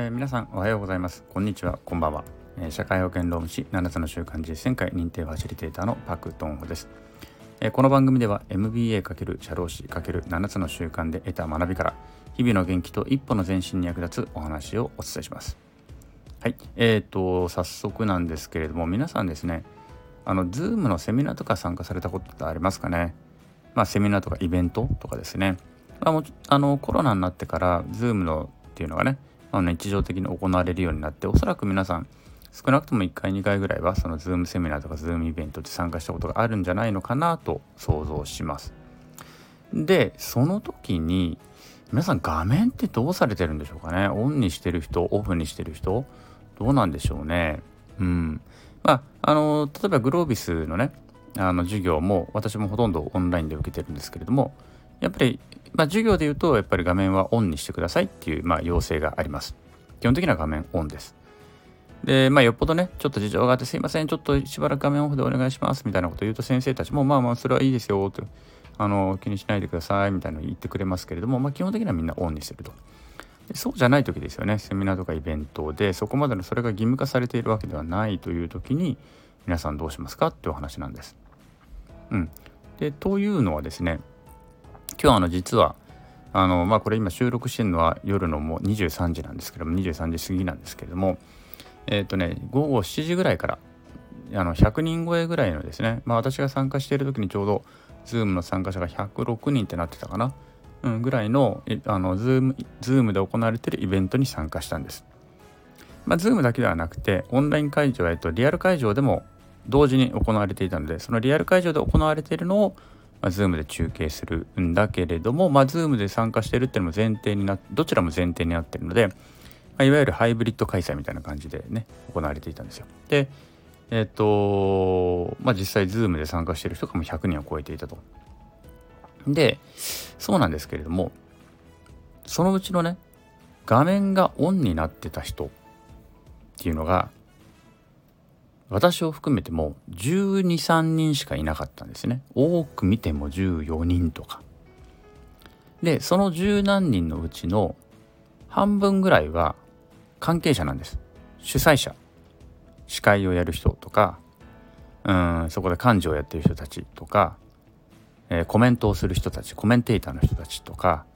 えー、皆さんおはようございます。こんにちは。こんばんは、えー、社会保険労務士7つの習慣実践会認定ファシリテーターのパクトンホです、えー、この番組では MBA× 社労士 ×7 つの習慣で得た学びから日々の元気と一歩の前進に役立つお話をお伝えします。はい。えーと早速なんですけれども皆さんですねあの Zoom のセミナーとか参加されたことってありますかね？まあセミナーとかイベントとかですね。まあ、もあのコロナになってから Zoom のっていうのがねあの日常的に行われるようになっておそらく皆さん少なくとも1回2回ぐらいはその Zoom セミナーとか Zoom イベントで参加したことがあるんじゃないのかなと想像します。でその時に皆さん画面ってどうされてるんでしょうかね？オンにしてる人オフにしてる人どうなんでしょうね？うん。まああの例えばグロービスのねあの授業も私もほとんどオンラインで受けてるんですけれどもやっぱりまあ、授業で言うとやっぱり画面はオンにしてくださいっていう、まあ、要請があります。基本的には画面オンです。で、まあ、よっぽどね、ちょっと事情があって、すいません、ちょっとしばらく画面オフでお願いしますみたいなことを言うと、先生たちも、まあまあ、それはいいですよと、あの、気にしないでくださいみたいなのを言ってくれますけれども、まあ、基本的にはみんなオンにすると。そうじゃない時ですよね、セミナーとかイベントで、そこまでのそれが義務化されているわけではないという時に、皆さんどうしますかっていうお話なんです。うん。で、というのはですね、今日あの実はあのまあこれ今収録してるのは夜のもう23時なんですけども23時過ぎなんですけれどもえっ、ー、とね午後7時ぐらいからあの100人超えぐらいのですねまあ私が参加している時にちょうど Zoom の参加者が106人ってなってたかな、うん、ぐらいのあの Zoom, Zoom で行われているイベントに参加したんです。まあ、Zoom だけではなくてオンライン会場、えっと、リアル会場でも同時に行われていたのでそのリアル会場で行われているのをまあ、Zoom で中継するんだけれども、まあ、Zoom で参加してるっていうのも前提になってどちらも前提になってるので、まあ、いわゆるハイブリッド開催みたいな感じでね行われていたんですよ。でえっ、ー、とまあ実際 Zoom で参加してる人がもう100人を超えていたと。でそうなんですけれどもそのうちのね画面がオンになってた人っていうのが私を含めても12、3人しかいなかったんですね。多く見ても14人とか。で、その十何人のうちの半分ぐらいは関係者なんです。主催者。司会をやる人とか、うんそこで幹事をやってる人たちとか、えー、コメントをする人たち、コメンテーターの人たちとか、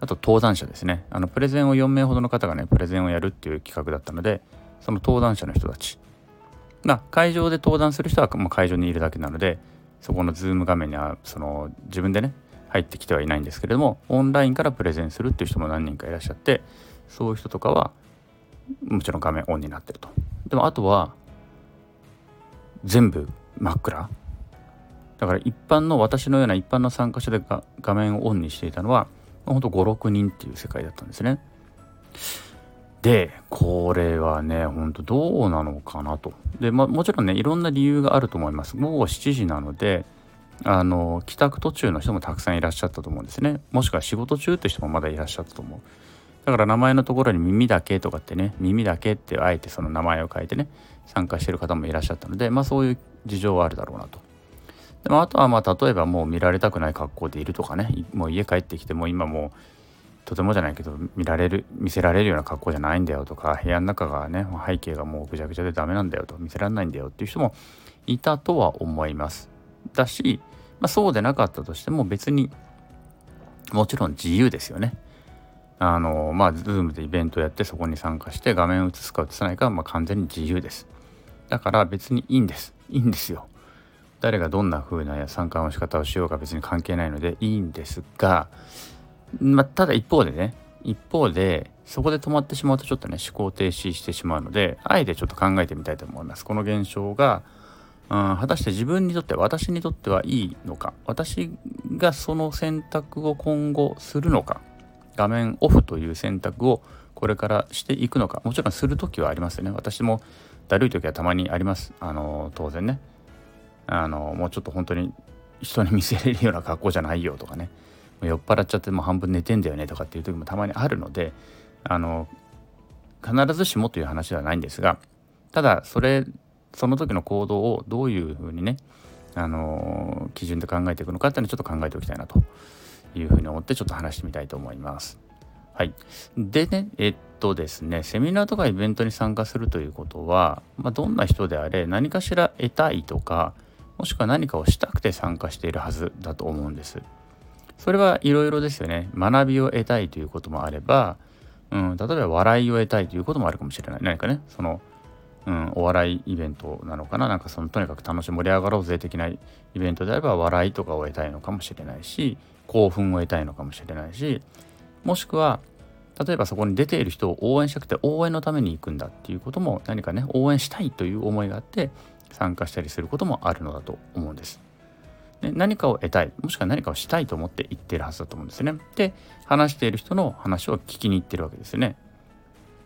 あと登壇者ですね。あの、プレゼンを4名ほどの方がね、プレゼンをやるっていう企画だったので、その登壇者の人たちまあ、会場で登壇する人はもう会場にいるだけなのでそこのズーム画面にはその自分でね入ってきてはいないんですけれどもオンラインからプレゼンするっていう人も何人かいらっしゃってそういう人とかはもちろん画面オンになってると。でもあとは全部真っ暗。だから一般の私のような一般の参加者で画面をオンにしていたのはほんと56人っていう世界だったんですね。でこれはねほんとどうなのかなと。で、まあもちろんねいろんな理由があると思います。午後7時なのであの帰宅途中の人もたくさんいらっしゃったと思うんですね。もしくは仕事中って人もまだいらっしゃったと思う。だから名前のところに耳だけとかってね耳だけってあえてその名前を変えてね参加してる方もいらっしゃったのでまあそういう事情はあるだろうなと。でもあとはまあ例えばもう見られたくない格好でいるとかねもう家帰ってきても今もうとてもじゃないけど見られる見せられるような格好じゃないんだよとか部屋の中がね背景がもうぐちゃぐちゃでダメなんだよと見せられないんだよっていう人もいたとは思います。だし、まあ、そうでなかったとしても別にもちろん自由ですよね。あのまあ Zoom でイベントやってそこに参加して画面を映すか映さないかまあ完全に自由です。だから別にいいんです。いいんですよ。誰がどんな風な参加の仕方をしようか別に関係ないのでいいんですがまあ、ただ一方でね一方でそこで止まってしまうとちょっとね思考停止してしまうのであえてちょっと考えてみたいと思います。この現象が、うん、果たして自分にとって私にとってはいいのか私がその選択を今後するのか画面オフという選択をこれからしていくのかもちろんする時はありますよね。私もだるい時はたまにあります。あの当然ね。あのもうちょっと本当に人に見せれるような格好じゃないよとかね。酔っ払っちゃってもう半分寝てんだよねとかっていう時もたまにあるのであの必ずしもという話ではないんですがただそれその時の行動をどういうふうにねあの基準で考えていくのかっていうのをちょっと考えておきたいなというふうに思ってちょっと話してみたいと思います。はい。でね、えっとですね、セミナーとかイベントに参加するということは、まあ、どんな人であれ何かしら得たいとか、もしくは何かをしたくて参加しているはずだと思うんです。それはいろいろですよね。学びを得たいということもあれば、うん、例えば笑いを得たいということもあるかもしれない。何かね、その、うん、お笑いイベントなのかななんかそのとにかく楽しい盛り上がろうぜ的なイベントであれば笑いとかを得たいのかもしれないし興奮を得たいのかもしれないしもしくは例えばそこに出ている人を応援したくて応援のために行くんだっていうことも何かね応援したいという思いがあって参加したりすることもあるのだと思うんです。で何かを得たいもしくは何かをしたいと思って行ってるはずだと思うんですね。で話している人の話を聞きに行ってるわけですよね。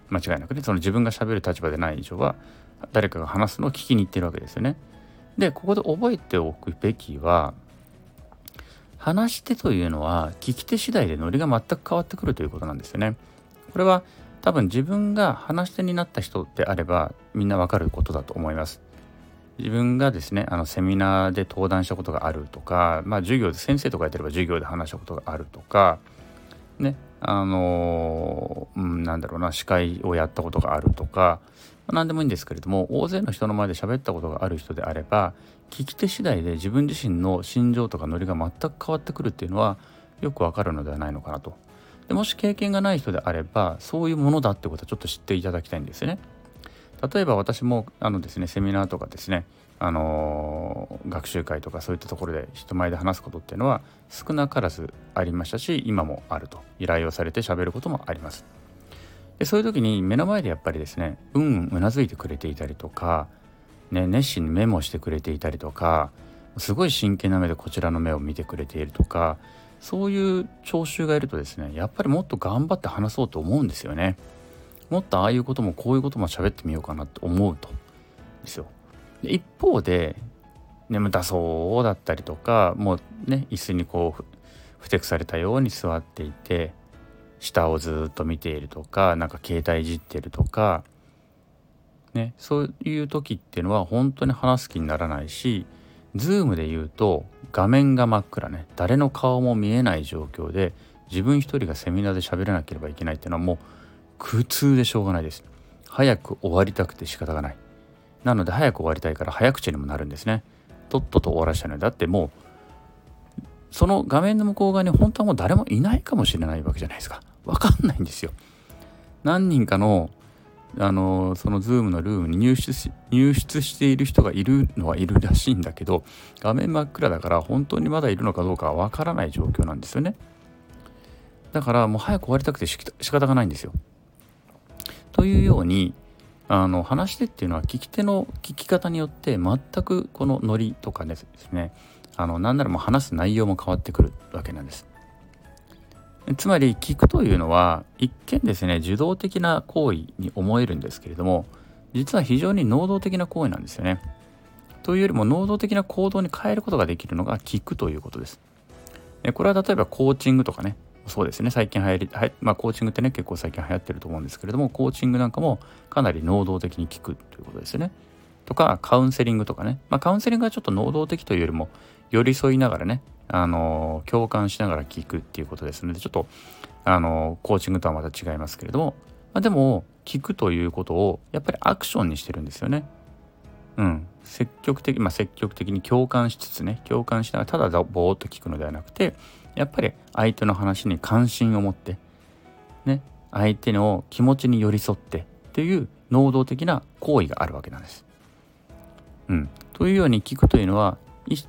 間違いなくねその自分がしゃべる立場でない以上は誰かが話すのを聞きに行ってるわけですよね。でここで覚えておくべきは話し手というのは聞き手次第でノリが全く変わってくるということなんですよね。これは多分自分が話し手になった人であればみんなわかることだと思います。自分がですねあのセミナーで登壇したことがあるとか、まあ、授業で先生とかやってれば授業で話したことがあるとかねあのー、うん、なんだろうな司会をやったことがあるとか、まあ、何でもいいんですけれども大勢の人の前で喋ったことがある人であれば聞き手次第で自分自身の心情とかノリが全く変わってくるっていうのはよくわかるのではないのかなと。でもし経験がない人であればそういうものだってことはちょっと知っていただきたいんですよね。例えば私もあのですねセミナーとかですねあのー、学習会とかそういったところで人前で話すことっていうのは少なからずありましたし今もあると依頼をされて喋ることもあります。でそういう時に目の前でやっぱりですねうんうんうなずいてくれていたりとかね、熱心にメモしてくれていたりとかすごい真剣な目でこちらの目を見てくれているとかそういう聴衆がいるとですねやっぱりもっと頑張って話そうと思うんですよね。もっとああいうこともこういうことも喋ってみようかなって思うとですよ。で一方で眠たそうだったりとかもうね椅子にこうふてくされたように座っていて下をずっと見ているとかなんか携帯いじってるとかね、そういう時っていうのは本当に話す気にならないし Zoom で言うと画面が真っ暗ね誰の顔も見えない状況で自分一人がセミナーで喋らなければいけないっていうのはもう苦痛でしょうがないです。早く終わりたくて仕方がない。なので早く終わりたいから早口にもなるんですね。とっとと終わらしたのだってもうその画面の向こう側に本当はもう誰もいないかもしれないわけじゃないですか。分かんないんですよ。何人かのあのその Zoom のルームに入室し入室している人がいるのはいるらしいんだけど画面真っ暗だから本当にまだいるのかどうかはわからない状況なんですよね。だからもう早く終わりたくて仕方がないんですよ。というようにあの話し手っていうのは聞き手の聞き方によって全くこのノリとかですねあの何ならもう話す内容も変わってくるわけなんですつまり聞くというのは一見ですね受動的な行為に思えるんですけれども実は非常に能動的な行為なんですよね。というよりも能動的な行動に変えることができるのが聞くということです。これは例えばコーチングとかねそうですね最近流行り、まあ、コーチングってね結構最近流行ってると思うんですけれどもコーチングなんかもかなり能動的に聞くということですね。とかカウンセリングとかね、まあ、カウンセリングはちょっと能動的というよりも寄り添いながらねあの共感しながら聞くっていうことですのでちょっとあのコーチングとはまた違いますけれども、まあ、でも聞くということをやっぱりアクションにしてるんですよね。うん、積極的、まあ、積極的に共感しつつね共感しながらただぼーっと聞くのではなくてやっぱり相手の話に関心を持ってね相手の気持ちに寄り添ってっていう能動的な行為があるわけなんです。うん、というように聞くというのは一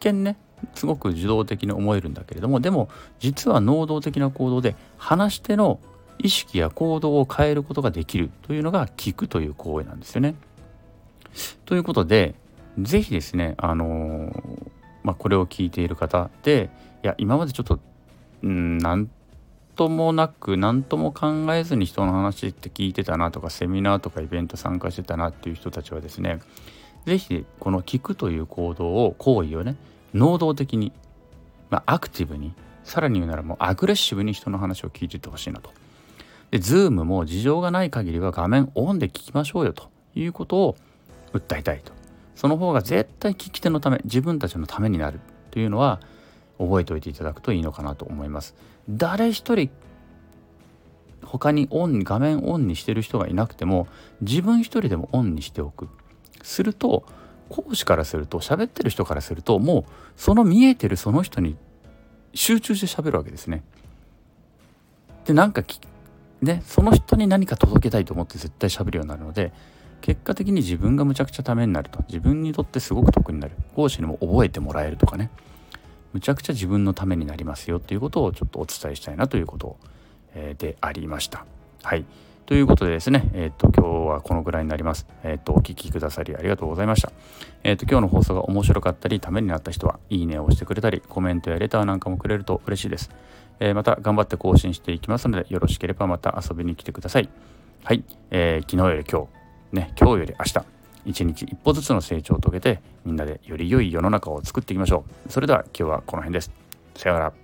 見ねすごく受動的に思えるんだけれどもでも実は能動的な行動で話し手の意識や行動を変えることができるというのが聞くという行為なんですよね。ということで是非ですねあのー、まあ、これを聞いている方でいや今までちょっとうん何ともなく何とも考えずに人の話って聞いてたなとかセミナーとかイベント参加してたなっていう人たちはですね是非この聞くという行動を行為をね能動的に、まあ、アクティブにさらに言うならもうアグレッシブに人の話を聞いていってほしいなと。で、ズームも事情がない限りは画面オンで聞きましょうよということを訴えたいと。その方が絶対聞き手のため、自分たちのためになるというのは覚えておいていただくといいのかなと思います。誰一人他にオン画面オンにしてる人がいなくても自分一人でもオンにしておくすると講師からすると喋ってる人からするともうその見えてるその人に集中して喋るわけですね。でなんかねその人に何か届けたいと思って絶対喋るようになるので結果的に自分がむちゃくちゃためになると自分にとってすごく得になる講師にも覚えてもらえるとかねむちゃくちゃ自分のためになりますよっていうことをちょっとお伝えしたいなということでありました。はいということでですね、えっ、ー、と、今日はこのぐらいになります。えっ、ー、と、お聴きくださりありがとうございました。えっ、ー、と、今日の放送が面白かったり、ためになった人は、いいねを押してくれたり、コメントやレターなんかもくれると嬉しいです。えまた、頑張って更新していきますので、よろしければまた遊びに来てください。はい、えー昨日より今日、ね、今日より明日、一日一歩ずつの成長を遂げて、みんなでより良い世の中を作っていきましょう。それでは今日はこの辺です。さようなら。